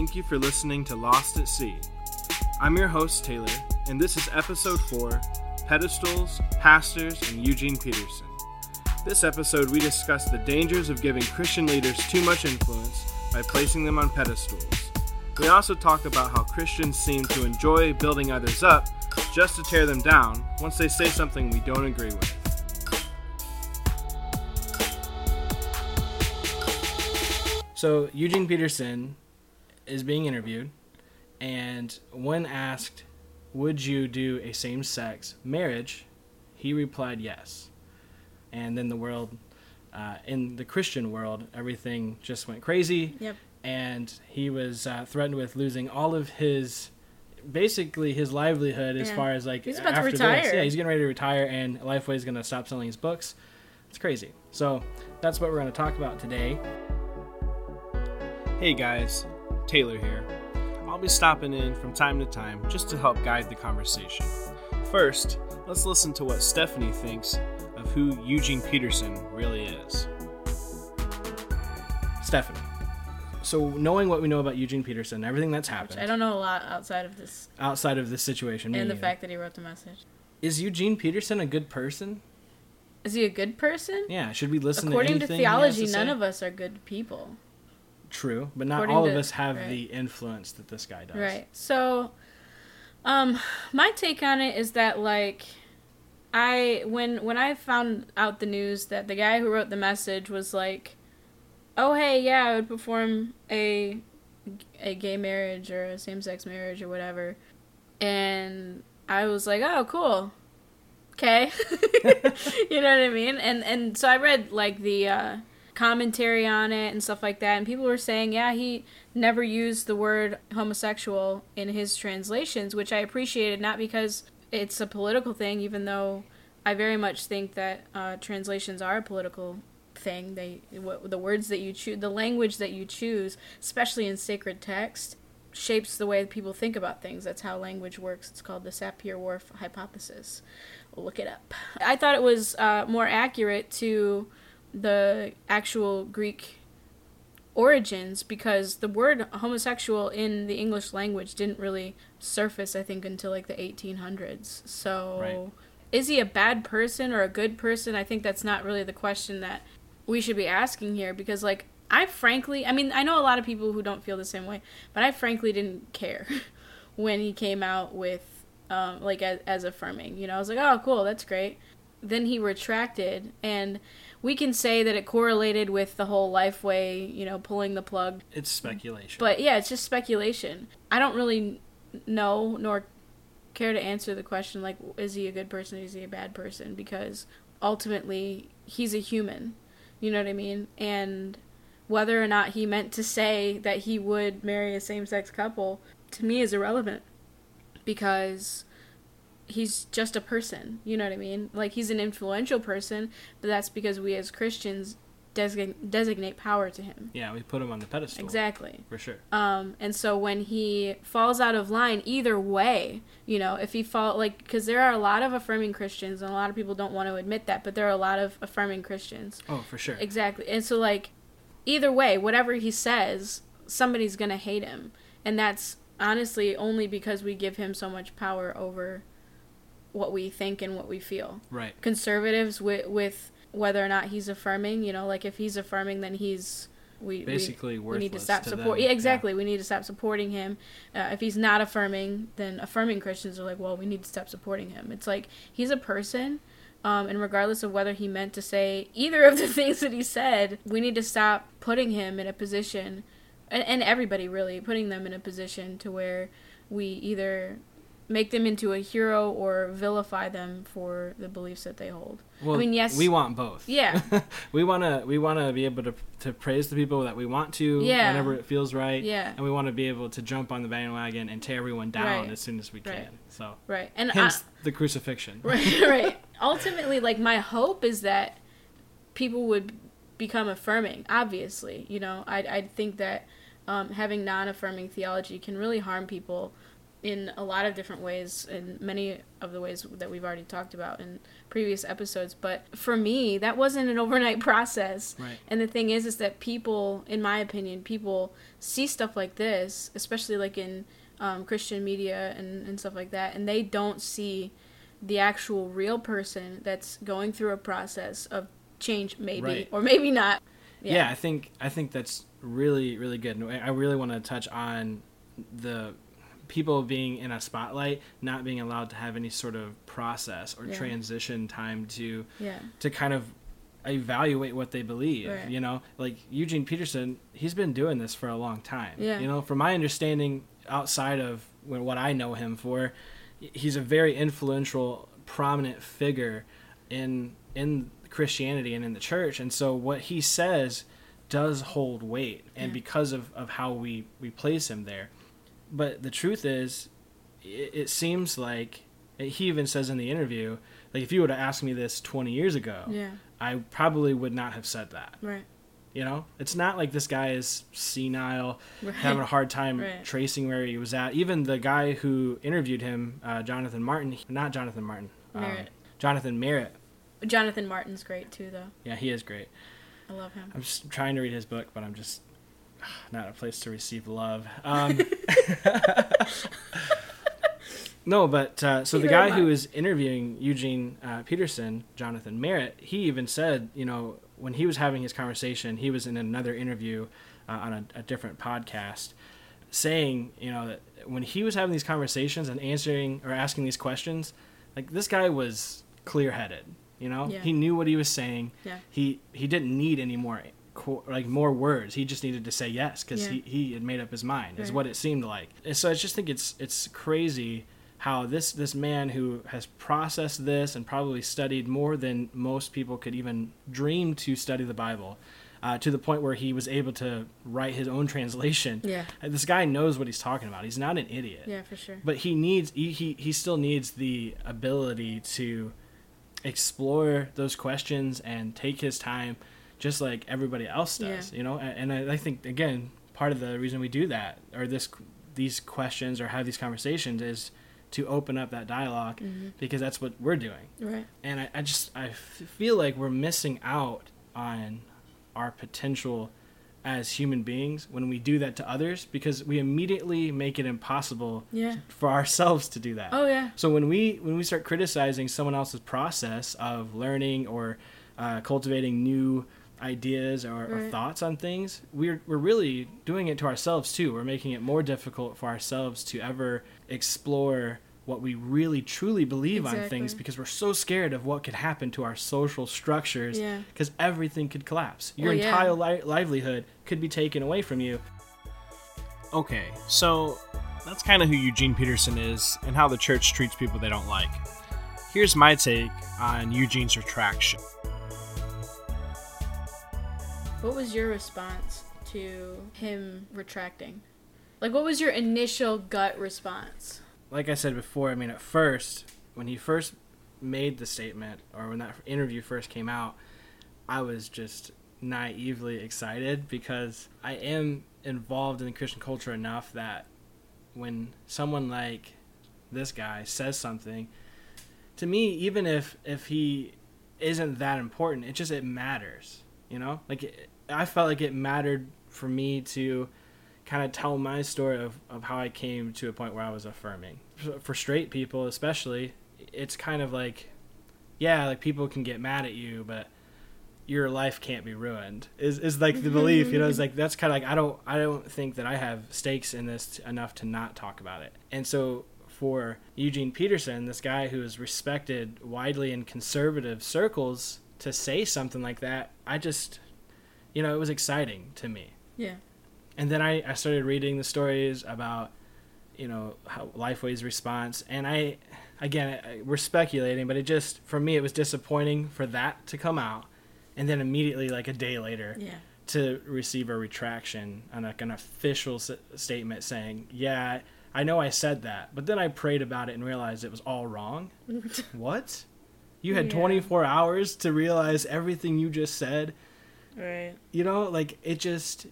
Thank you for listening to Lost at Sea. I'm your host, Taylor, and this is episode 4 Pedestals, Pastors, and Eugene Peterson. This episode, we discuss the dangers of giving Christian leaders too much influence by placing them on pedestals. We also talk about how Christians seem to enjoy building others up just to tear them down once they say something we don't agree with. So, Eugene Peterson is being interviewed, and when asked, Would you do a same sex marriage? he replied yes. And then the world, uh, in the Christian world, everything just went crazy. Yep. And he was uh, threatened with losing all of his, basically his livelihood as Yeah. far as like He's about to after this. retire. Yeah, he's getting ready to retire, and Lifeway is going to stop selling his books. It's crazy. So that's what we're going to talk about today. Hey guys, Taylor here. I'll be stopping in from time to time just to help guide the conversation. First, let's listen to what Stephanie thinks of who Eugene Peterson really is. Stephanie. So, knowing what we know about Eugene Peterson, everything that's happened I don't know a lot outside of this outside of this situation, and the neither. fact that he wrote the message. is Eugene Peterson a good person? Is he a good person? Yeah, should we listen According to to anything he has theology, none of us are good people. True, but not According all of us have right. the influence that this guy does. Right. So, um, my take on it is that like, I when when I found out the news that the guy who wrote the message was like, oh hey yeah I would perform a a gay marriage or a same sex marriage or whatever, and I was like oh cool, okay, you know what I mean? And and so I read like the. uh commentary on it and stuff like that. And people were saying yeah he never used the word homosexual in his translations which i appreciated not because it's a political thing even though i very much think that uh, translations are a political thing. They what, the words that you choose the language that you choose especially in sacred text shapes the way people think about things. That's how language works. It's called the sapir-whorf hypothesis. Look it up. I thought it was uh, more accurate to the actual Greek origins because the word homosexual in the English language didn't really surface, I think, until like the 1800s. So, Right. is he a bad person or a good person? I think that's not really the question that we should be asking here because, like, I frankly, I mean, I know a lot of people who don't feel the same way, but I frankly didn't care when he came out with, um, like, as, as affirming. You know, I was like, oh, cool, that's great. Then he retracted, and we can say that it correlated with the whole Lifeway, you know, pulling the plug. It's speculation. But yeah, it's just speculation. I don't really know nor care to answer the question like, is he a good person? Is he a bad person? Because ultimately, he's a human. You know what I mean? And whether or not he meant to say that he would marry a same sex couple, to me, is irrelevant. Because he's just a person. You know what I mean? Like he's an influential person, but that's because we as Christians designate designate power to him. yeah, we put him on the pedestal. Exactly. For sure. Um, and so when he falls out of line, either way, you know, if he fall like, because there are a lot of affirming Christians, and a lot of people don't want to admit that, but there are a lot of affirming Christians. Oh, for sure. Exactly. And so like, either way, whatever he says, somebody's gonna hate him, and that's honestly only because we give him so much power over what we think and what we feel Right. conservatives with with whether or not he's affirming. You know, like if he's affirming, then he's we Basically we, we need to stop to support. them, Yeah, yeah. exactly. We need to stop supporting him. Uh, if he's not affirming, then affirming Christians are like, well, we need to stop supporting him. It's like he's a person. Um, and regardless of whether he meant to say either of the things that he said, we need to stop putting him in a position, and, and everybody really, putting them in a position to where we either make them into a hero or vilify them for the beliefs that they hold. Well, mean, yes- we want both. Yeah. we want to we want to be able to to praise the people that we want to Yeah. whenever it feels right. Yeah. And we want to be able to jump on the bandwagon and tear everyone down Right. as soon as we Right. can. So Right. And I, hence the crucifixion. right, right. Ultimately, like my hope is that people would become affirming. Obviously, you know, I I think that um, having non-affirming theology can really harm people in a lot of different ways, in many of the ways that we've already talked about in previous episodes. But for me, that wasn't an overnight process. Right. And the thing is, is that people, in my opinion, people see stuff like this, especially like in um, Christian media and, and stuff like that, and they don't see the actual real person that's going through a process of change, maybe Right. or maybe not. yeah. I think I think that's really really good. And I really want to touch on the people being in a spotlight, not being allowed to have any sort of process or Yeah. transition time to yeah, to kind of evaluate what they believe. Right. You know, like Eugene Peterson, he's been doing this for a long time. Yeah. You know, from my understanding, outside of what I know him for, he's a very influential, prominent figure in in Christianity and in the church. And so what he says does hold weight, and Yeah. because of of how we we place him there. But the truth is, it, it seems like he even says in the interview, like if you would have asked me this 20 years ago, yeah, I probably would not have said that. right, You know, it's not like this guy is senile, right. having a hard time Right. tracing where he was at. Even the guy who interviewed him, uh, Jonathan Martin, not Jonathan Martin, um, Jonathan Merritt. Jonathan Martin's great too, though. Yeah, he is great. I love him. I'm just trying to read his book, but I'm just not a place to receive love. Um, no, but uh, so the guy who was interviewing Eugene uh, Peterson, Jonathan Merritt, he even said, you know, when he was having his conversation, he was in another interview uh, on a, a different podcast, saying, you know, that when he was having these conversations and answering or asking these questions, like this guy was clear-headed. You know, Yeah. he knew what he was saying. Yeah. He he didn't need any more like more words. He just needed to say yes because Yeah. he, he had made up his mind. Is what it seemed like. And so I just think it's it's crazy how this this man who has processed this and probably studied more than most people could even dream to study the Bible. Uh, to the point where he was able to write his own translation. Yeah. This guy knows what he's talking about. He's not an idiot Yeah, for sure. but he needs he, he he still needs the ability to explore those questions and take his time just like everybody else does Yeah. you know A- and I, I think again part of the reason we do that or this these questions or have these conversations is to open up that dialog Mm-hmm. because that's what we're doing Right. and I, I just I f- feel like we're missing out on our potential as human beings when we do that to others because we immediately make it impossible Yeah. for ourselves to do that. Oh yeah. So when we when we start criticizing someone else's process of learning or uh, cultivating new ideas or, or thoughts on things, we're we're really doing it to ourselves too. We're making it more difficult for ourselves to ever explore what we really truly believe on things because we're so scared of what could happen to our social structures Yeah. because everything could collapse. Your Well, yeah. entire li- livelihood could be taken away from you. Okay, so that's kind of who Eugene Peterson is and how the church treats people they don't like. Here's my take on Eugene's retraction. What was your response to him retracting? Like, what was your initial gut response? like I said before, I mean, at first, when he first made the statement, or when that interview first came out, I was just naively excited because I am involved in the Christian culture enough that when someone like this guy says something, to me, even if if he isn't that important, it just it matters, you know. Like it, I felt like it mattered for me to kind of tell my story of, of how I came to a point where I was affirming. For, straight people, especially, it's kind of like, yeah, like people can get mad at you, but your life can't be ruined. Is is like the belief, you know? It's like that's kind of like I don't I don't think that I have stakes in this t- enough to not talk about it. And so for Eugene Peterson, this guy who is respected widely in conservative circles, to say something like that, I just, you know, it was exciting to me. Yeah. and then I, I started reading the stories about you know how lifeway's response. And i again I, we're speculating but it just for me it was disappointing for that to come out and then immediately like a day later Yeah. to receive a retraction and like an official s- statement saying yeah i know i said that. But then i prayed about it and realized it was all wrong. What you had Yeah. 24 hours to realize everything you just said Right. you know like it just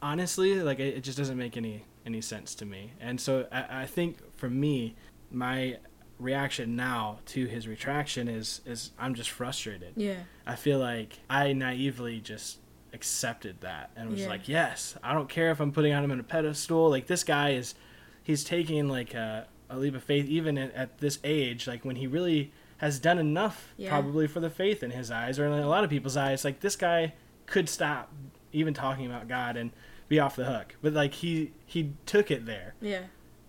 honestly like it, it just doesn't make any any sense to me. And so I, I think for me, my reaction now to his retraction is is I'm just frustrated. Yeah. I feel like I naively just accepted that and was Yeah. like, yes, I don't care if I'm putting on him in a pedestal. Like this guy is, he's taking like a, a leap of faith even at, at this age. Like when he really has done enough, Yeah. probably for the faith in his eyes or in a lot of people's eyes. Like this guy could stop even talking about God and be off the hook. But like he he took it there. Yeah.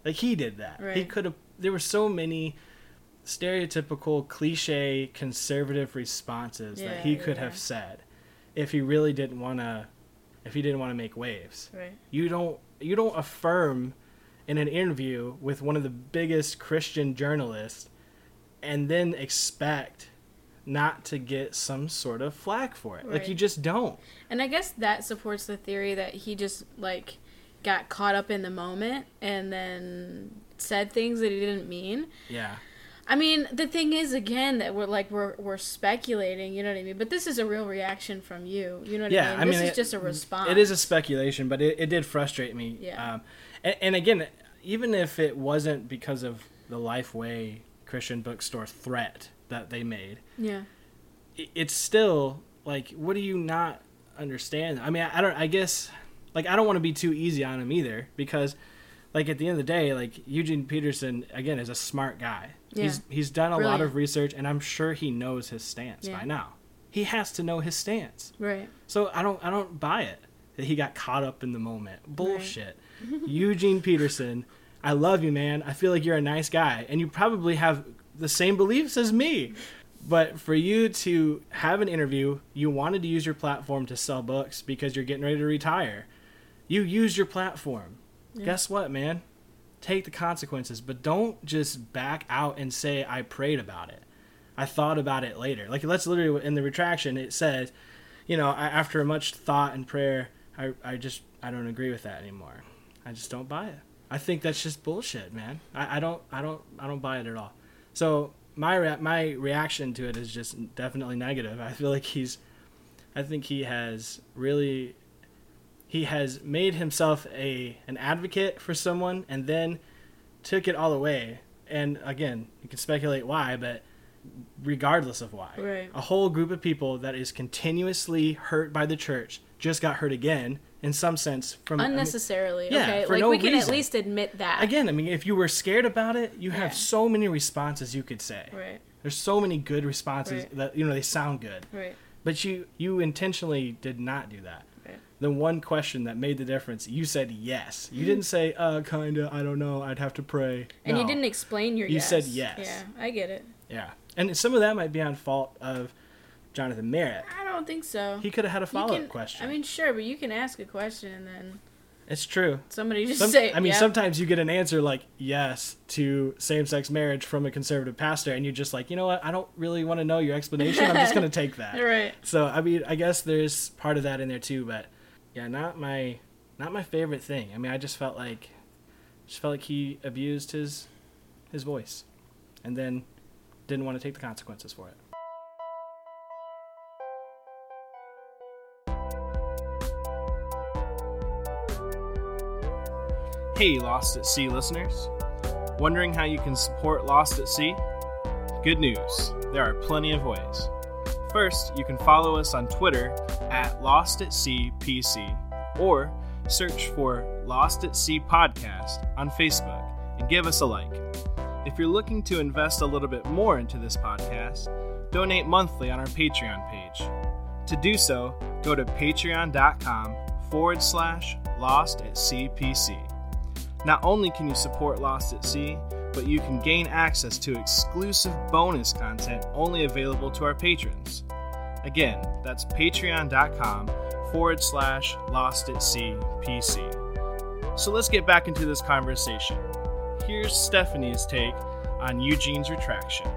Like he did that. right. He could have. There were so many stereotypical, cliche, conservative responses Yeah, that he could yeah. have said if he really didn't want to. If he didn't want to make waves, Right. you don't. You don't affirm in an interview with one of the biggest Christian journalists, and then expect not to get some sort of flack for it. Like you just don't. And I guess that supports the theory that he just like got caught up in the moment and then said things that he didn't mean. Yeah. I mean, the thing is again that we're like we're we're speculating, you know what I mean? But this is a real reaction from you. You know what Yeah, I mean? I this mean, is it- just a response. It is a speculation, but it, it did frustrate me. Yeah. Um, and, and again, even if it wasn't because of the Lifeway Christian bookstore threat that they made, Yeah. it's still like, what do you not understand? I mean, I, I don't. I guess, like, I don't want to be too easy on him either because, like, at the end of the day, like Eugene Peterson again is a smart guy. He's Yeah. he's he's done a lot of research, and I'm sure he knows his stance Yeah. by now. He has to know his stance. Right. So I don't I don't buy it that he got caught up in the moment. Bullshit. Eugene Peterson, I love you, man. I feel like you're a nice guy, and you probably have the same beliefs as me. But for you to have an interview, you wanted to use your platform to sell books because you're getting ready to retire. You used your platform. Guess what, man? Take the consequences, but don't just back out and say I prayed about it. I thought about it later. Like that's literally in the retraction. It says, you know, I, after much thought and prayer, I, I just I don't agree with that anymore. I just don't buy it. I think that's just bullshit, man. I, I don't I don't I don't buy it at all. So my rea- my reaction to it is just definitely negative. I feel like he's, I think he has really, he has made himself a an advocate for someone and then took it all away. And again, you can speculate why, but regardless of why, Right. a whole group of people that is continuously hurt by the church just got hurt again in some sense from I mean, Unnecessarily. yeah, okay. for Like no we can reason. at least admit that. again, I mean, if you were scared about it, you Yeah. have so many responses you could say. Right. There's so many good responses Right. that you know they sound good, Right. but you you intentionally did not do that. Right. The one question that made the difference, you said yes. You didn't say uh kinda, I don't know, I'd have to pray. And you didn't explain your You yes. said yes. Yeah, I get it. Yeah, and some of that might be on fault of Jonathan Merritt. I don't think so. He could have had a follow up question. I mean, sure, but you can ask a question and then it's true. somebody just Some, say. I mean, sometimes you get an answer like yes to same sex marriage from a conservative pastor, and you're just like, you know what? I don't really want to know your explanation. I'm just going to take that. Right. So I mean, I guess there's part of that in there too, but yeah, not my not my favorite thing. I mean, I just felt like just felt like he abused his his voice, and then didn't want to take the consequences for it. Hey, Lost at Sea listeners. Wondering how you can support Lost at Sea? Good news, there are plenty of ways. First, you can follow us on Twitter at Lost at Sea PC or search for Lost at Sea Podcast on Facebook and give us a like. If you're looking to invest a little bit more into this podcast, donate monthly on our Patreon page. To do so, go to patreon.com forward slash lost at sea PC. Not only can you support Lost at Sea, but you can gain access to exclusive bonus content only available to our patrons. Again, that's patreon.com forward slash lost at sea PC. So let's get back into this conversation. Here's Stephanie's take on Eugene's retraction.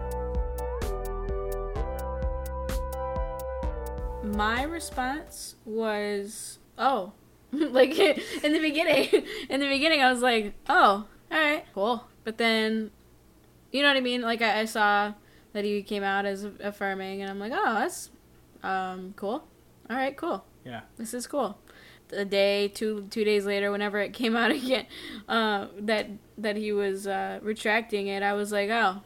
My response was, "Oh." like in the beginning, in the beginning I was like, "Oh, all right, cool." But then you know what I mean? Like I, I saw that he came out as affirming and I'm like, "Oh, that's um cool. All right, cool. Yeah. This is cool." a day, two two days later, whenever it came out again, uh, that that he was uh, retracting it, I was like, oh.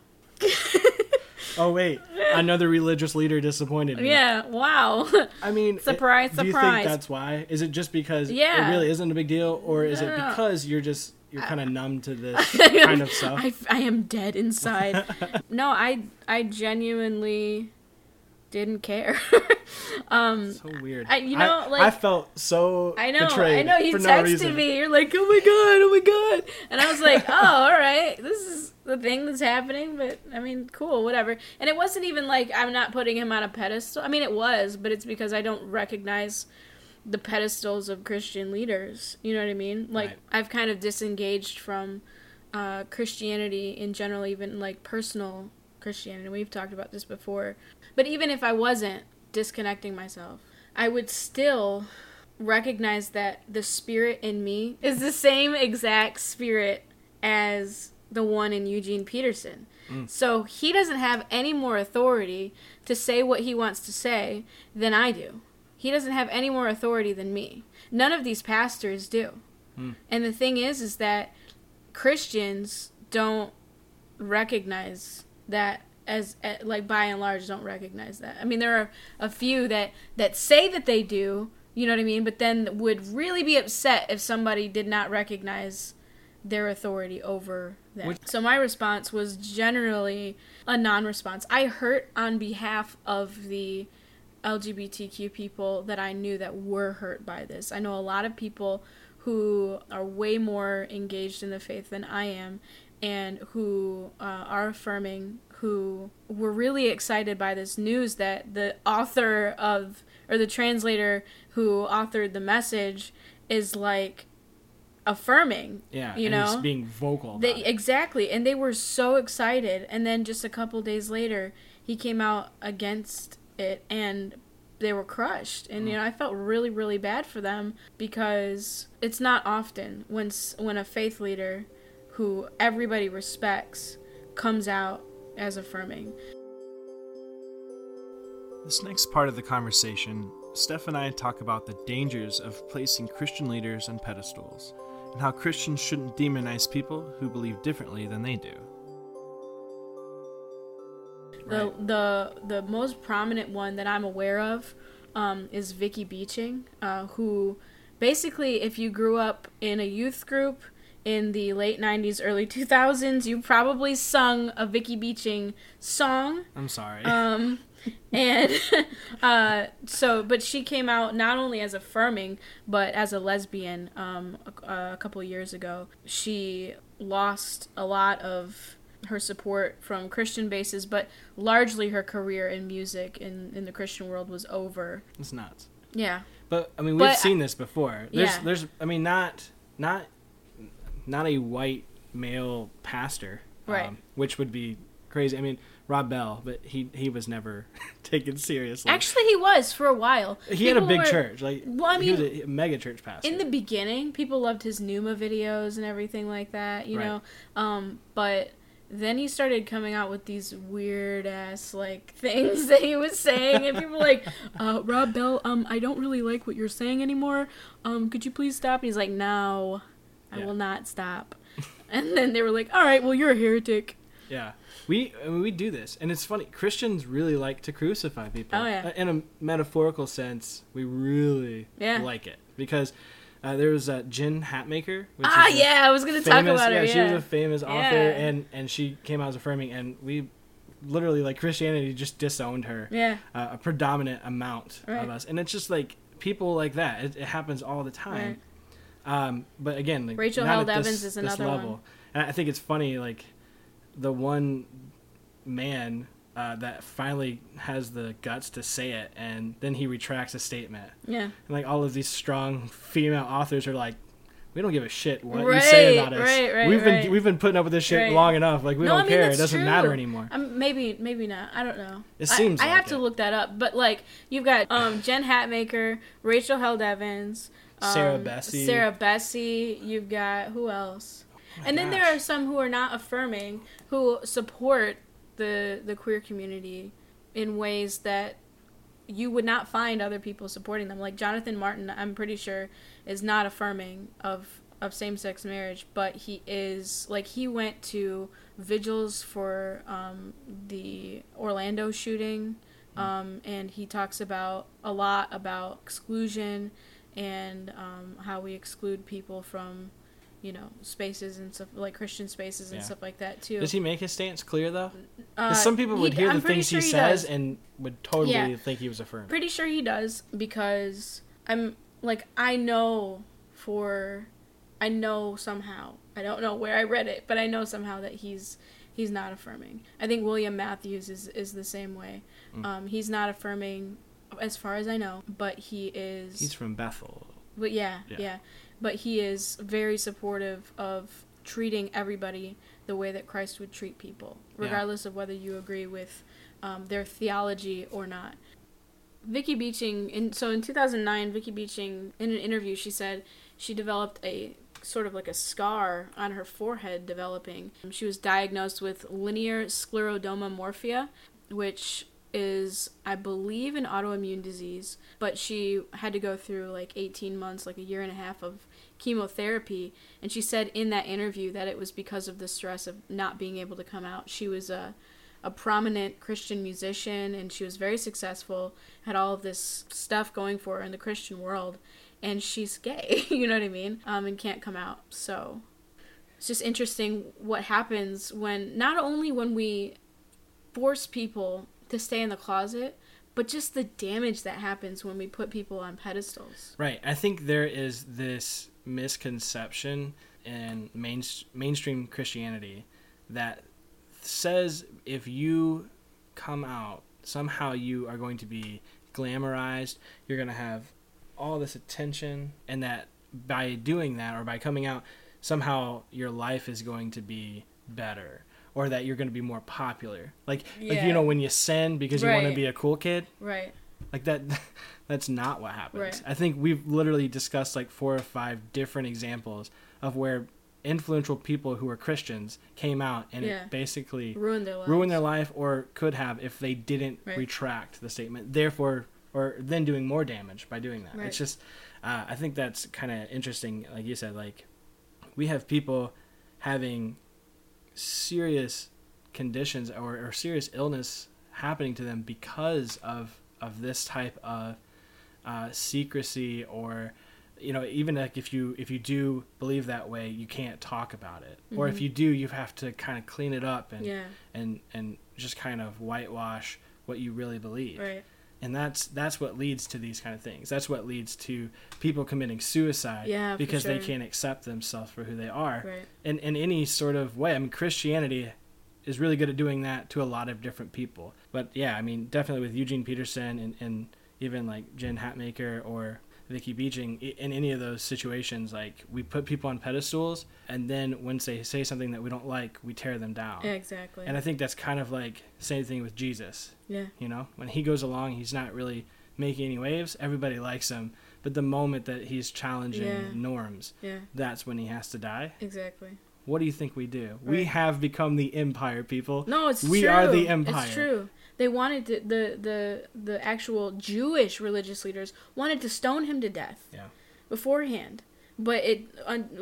Oh wait, another religious leader disappointed me. Yeah, wow. I mean, surprise, it, surprise. Do you think that's why? Is it just because yeah. it really isn't a big deal, or is it because you're just you're kind of numb to this kind of stuff? I, I am dead inside. no, I I genuinely didn't care. um, so weird. I- you know, I, like- I felt so I know, betrayed I know. You texted no me. You're like, oh my god, oh my god, and I was like, oh, all right, this is the thing that's happening. But I mean, cool, whatever. And it wasn't even like I'm not putting him on a pedestal. I mean, it was, but it's because I don't recognize the pedestals of Christian leaders. You know what I mean? Like Right. I've kind of disengaged from uh, Christianity in general, even like personal Christianity. We've talked about this before. But even if I wasn't disconnecting myself, I would still recognize that the spirit in me is the same exact spirit as the one in Eugene Peterson. Mm. So he doesn't have any more authority to say what he wants to say than I do. He doesn't have any more authority than me. None of these pastors do. Mm. And the thing is is that Christians don't recognize that as like by and large don't recognize that. I mean there are a few that that say that they do, you know what I mean, but then would really be upset if somebody did not recognize their authority over them. Which- so my response was generally a non-response. I hurt on behalf of the LGBTQ people that I knew that were hurt by this. I know a lot of people who are way more engaged in the faith than I am and who uh, are affirming, who were really excited by this news that the author of, or the translator who authored the message is like affirming. Yeah, you know? being vocal. They, exactly, and they were so excited. And then just a couple days later, he came out against it, and they were crushed. And you know, I felt really, really bad for them because it's not often when when a faith leader who everybody respects comes out as affirming. This next part of the conversation, Steph and I talk about the dangers of placing Christian leaders on pedestals and how Christians shouldn't demonize people who believe differently than they do. The the the most prominent one that I'm aware of um, is Vicky Beeching, uh, who basically, if you grew up in a youth group in the late '90s, early 2000s, you probably sung a Vicky Beeching song. I'm sorry. Um, and uh, so, but she came out not only as affirming, but as a lesbian. Um, a, a couple years ago, she lost a lot of her support from Christian bases, but largely her career in music in in the Christian world was over. it's nuts. Yeah, But I mean, we've But- seen this before. There's, Yeah. there's, I mean, not, not, not a white male pastor, um, Right. which would be crazy. I mean, Rob Bell, but he he was never taken seriously. actually, he was for a while. he had a big were- church, like Well, I he was mean, a mega church pastor. in the beginning people loved his Nooma videos and everything like that you Right. know um but then he started coming out with these weird ass like things that he was saying and people were like uh rob bell um i don't really like what you're saying anymore um could you please stop and he's like no i Yeah. will not stop and then they were like all right well you're a heretic Yeah, we I mean, we do this, and it's funny. Christians really like to crucify people. Oh, yeah. Uh, In a metaphorical sense, we really Yeah. like it because uh, there was uh, Jen Hatmaker. Which ah yeah i was gonna talk about her yeah, she was a famous author, and and she came out as affirming, and we literally like Christianity just disowned her. yeah Uh, a predominant amount Right. of us, and it's just like people like that. It, it happens all the time. Um, but again, like, Rachel not Held at this- Evans is another one. level. And I think it's funny, like the one man uh, that finally has the guts to say it, and then he retracts a statement. yeah And like all of these strong female authors are like, we don't give a shit what you say Right, about us. right, right, we've been right. we've been putting up with this shit Right. long enough. Like we No, don't I mean, care. It doesn't true. matter anymore. Um, maybe, maybe not. I don't know. It I- seems I, like have to look that up. But like, you've got um, Jen Hatmaker, Rachel Held Evans, um, Sarah Bessey. Sarah Bessey. You've got who else? Oh and then there are some who are not affirming, who support the the queer community in ways that you would not find other people supporting them. Like Jonathan Martin, I'm pretty sure is not affirming of of same sex marriage, but he is like he went to vigils for um, the Orlando shooting, um, and he talks about a lot about exclusion and um, how we exclude people from you know spaces and stuff like Christian spaces and Yeah. stuff like that too. Does he make his stance clear though? Uh, some people would he- hear I'm the things he sure says and would totally Yeah. think he was affirmed. Pretty sure he does because I'm like I know for I know somehow. I don't know where I read it, but I know somehow that he's he's not affirming. I think William Matthews is is the same way. Mm. Um, he's not affirming as far as I know, but he is He's from Bethel. but yeah, Yeah. yeah, But he is very supportive of treating everybody the way that Christ would treat people, Yeah. regardless of whether you agree with um, their theology or not. Vicky Beeching, in, so in 2009, Vicky Beeching, in an interview, she said she developed a sort of like a scar on her forehead developing. She was diagnosed with linear scleroderma morphea, which is, I believe, an autoimmune disease, but she had to go through like 18 months, like a year and a half of chemotherapy. And she said in that interview that it was because of the stress of not being able to come out. She was a a prominent Christian musician and she was very successful, had all of this stuff going for her in the Christian world, and she's gay, you know what I mean? Um, and can't come out. So it's just interesting what happens when not only when we force people to stay in the closet, but just the damage that happens when we put people on pedestals. Right. I think there is this misconception in main, mainstream Christianity that says if you come out, somehow you are going to be glamorized, you're going to have all this attention, and that by doing that or by coming out, somehow your life is going to be better. Or that you're going to be more popular, like like you know when you sin because you want to be a cool kid, Right. like that that's not what happens Right. i think we've literally discussed like four or five different examples of where influential people who were christians came out and Yeah. it basically Ruin their lives. ruined their life or could have if they didn't Right. retract the statement therefore or then doing more damage by doing that Right. it's just uh, i think that's kind of interesting like you said like we have people having serious conditions or, or serious illness happening to them because of of this type of uh, secrecy or you know even like if you if you do believe that way you can't talk about it or if Mhm. you do you have to kind of clean it up and Yeah. and and just kind of whitewash what you really believe Right. And that's that's what leads to these kind of things that's what leads to people committing suicide Yeah, because they can't accept themselves for who they are Right. in in any sort of way. I mean, Christianity is really good at doing that to a lot of different people. But yeah, I mean, definitely with Eugene Peterson and, and even like Jen Hatmaker or Vicky Beeching, i- in any of those situations, like we put people on pedestals, and then when they say something that we don't like, we tear them down. Yeah, exactly. And I think that's kind of like same thing with Jesus. yeah. You know, when he goes along, he's not really making any waves. Everybody likes him, but the moment that he's challenging Yeah. norms, Yeah. that's when he has to die. Exactly. What do you think we do? We have become the empire, people. No, it's We true. are the empire. It's true. They wanted to, the the the actual Jewish religious leaders wanted to stone him to death. Yeah. Beforehand, but it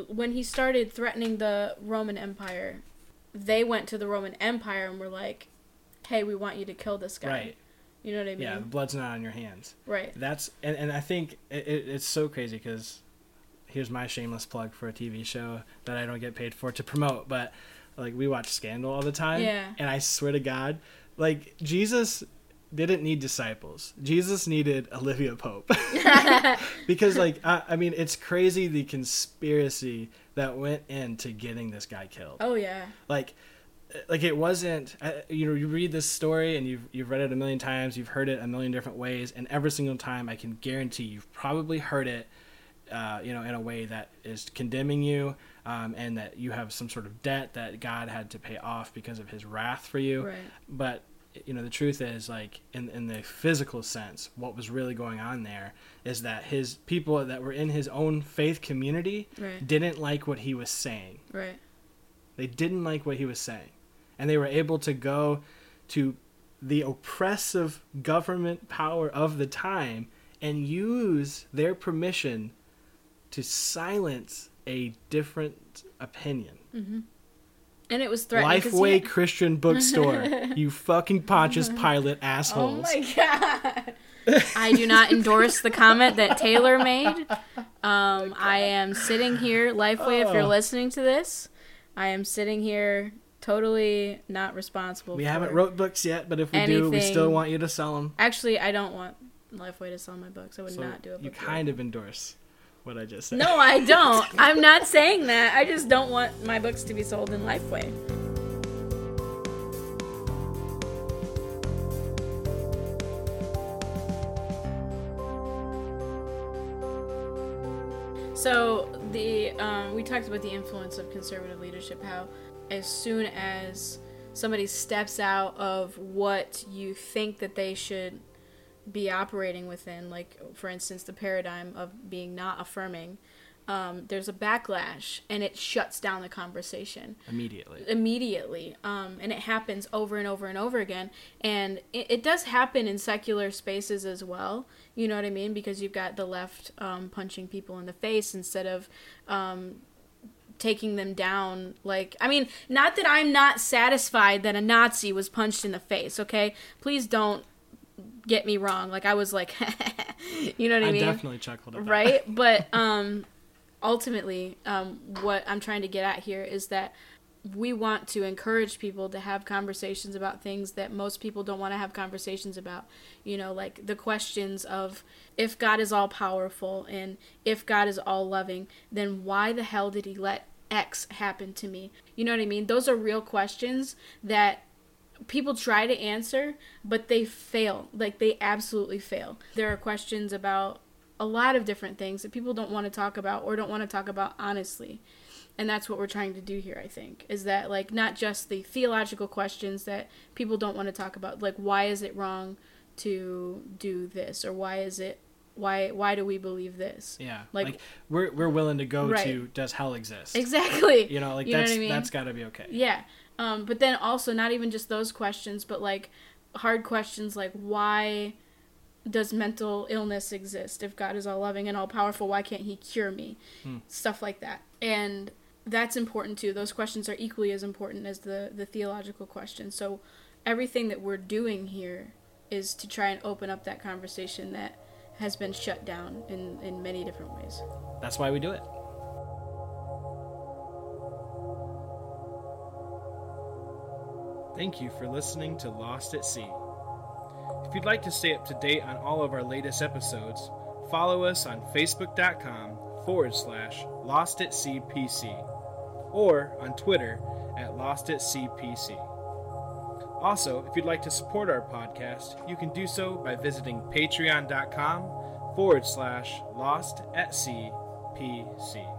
when he started threatening the Roman Empire, they went to the Roman Empire and were like, "Hey, we want you to kill this guy." Right. You know what I mean? Yeah, the blood's not on your hands. Right. That's and, and I think it, it, it's so crazy because here's my shameless plug for a TV show that I don't get paid for to promote, but like we watch Scandal all the time. Yeah. And I swear to God, like Jesus didn't need disciples. Jesus needed Olivia Pope. because like I, I mean it's crazy the conspiracy that went into getting this guy killed. Oh yeah. like like it wasn't uh, you know you read this story and you've you've read it a million times you've heard it a million different ways and every single time i can guarantee you've probably heard it uh, you know in a way that is condemning you um, and that you have some sort of debt that god had to pay off because of his wrath for you Right. but you know the truth is like in in the physical sense what was really going on there is that his people that were in his own faith community Right. didn't like what he was saying Right. they didn't like what he was saying. And they were able to go to the oppressive government power of the time and use their permission to silence a different opinion. And it was threatening. Lifeway Christian Bookstore, you fucking Pontius Pilate Oh my god. I do not endorse the comment that Taylor made. Um, I am sitting here, Lifeway, if you're Oh. listening to this, I am sitting here totally not responsible. we haven't wrote books yet, but if we do, we still want you to sell them. Actually, I don't want Lifeway to sell my books. I would So not do it. you kind of endorse what I just said. No, I don't. I'm not saying that. I just don't want my books to be sold in Lifeway. So the um, we talked about the influence of conservative leadership. How as soon as somebody steps out of what you think that they should be operating within, like for instance, the paradigm of being not affirming, um, there's a backlash and it shuts down the conversation Immediately. immediately. Um, and it happens over and over and over again. And it, it does happen in secular spaces as well. You know what I mean? Because you've got the left um, punching people in the face instead of um, taking them down. Like, I mean, not that I'm not satisfied that a Nazi was punched in the face, okay? Please don't get me wrong. Like, I was like, you know what I, I mean? definitely chuckled right but um ultimately um what i'm trying to get at here is that we want to encourage people to have conversations about things that most people don't want to have conversations about you know like the questions of if god is all powerful and if god is all loving then why the hell did he let x happen to me you know what i mean those are real questions that people try to answer, but they fail. Like they absolutely fail. There are questions about a lot of different things that people don't want to talk about or don't want to talk about honestly. And that's what we're trying to do here, I think, is that like not just the theological questions that people don't want to talk about, like why is it wrong to do this or why is it why why do we believe this? Yeah. Like- Like, we're we're willing to go Right. to does hell exist? Exactly. You know, like You know that's what I mean? that's got to be okay. Yeah. Um, but then also not even just those questions, but like hard questions like why does mental illness exist if God is all loving and all powerful? Why can't He cure me? Stuff like that. And that's important too. Those questions are equally as important as the the theological questions. So everything that we're doing here is to try and open up that conversation that has been shut down in, in many different ways. That's why we do it. Thank you for listening to Lost at Sea. If you'd like to stay up to date on all of our latest episodes, follow us on facebook.com forward slash Lost at Sea PC or on Twitter at Lost at Sea PC. Also, if you'd like to support our podcast, you can do so by visiting patreon.com forward slash Lost at Sea PC.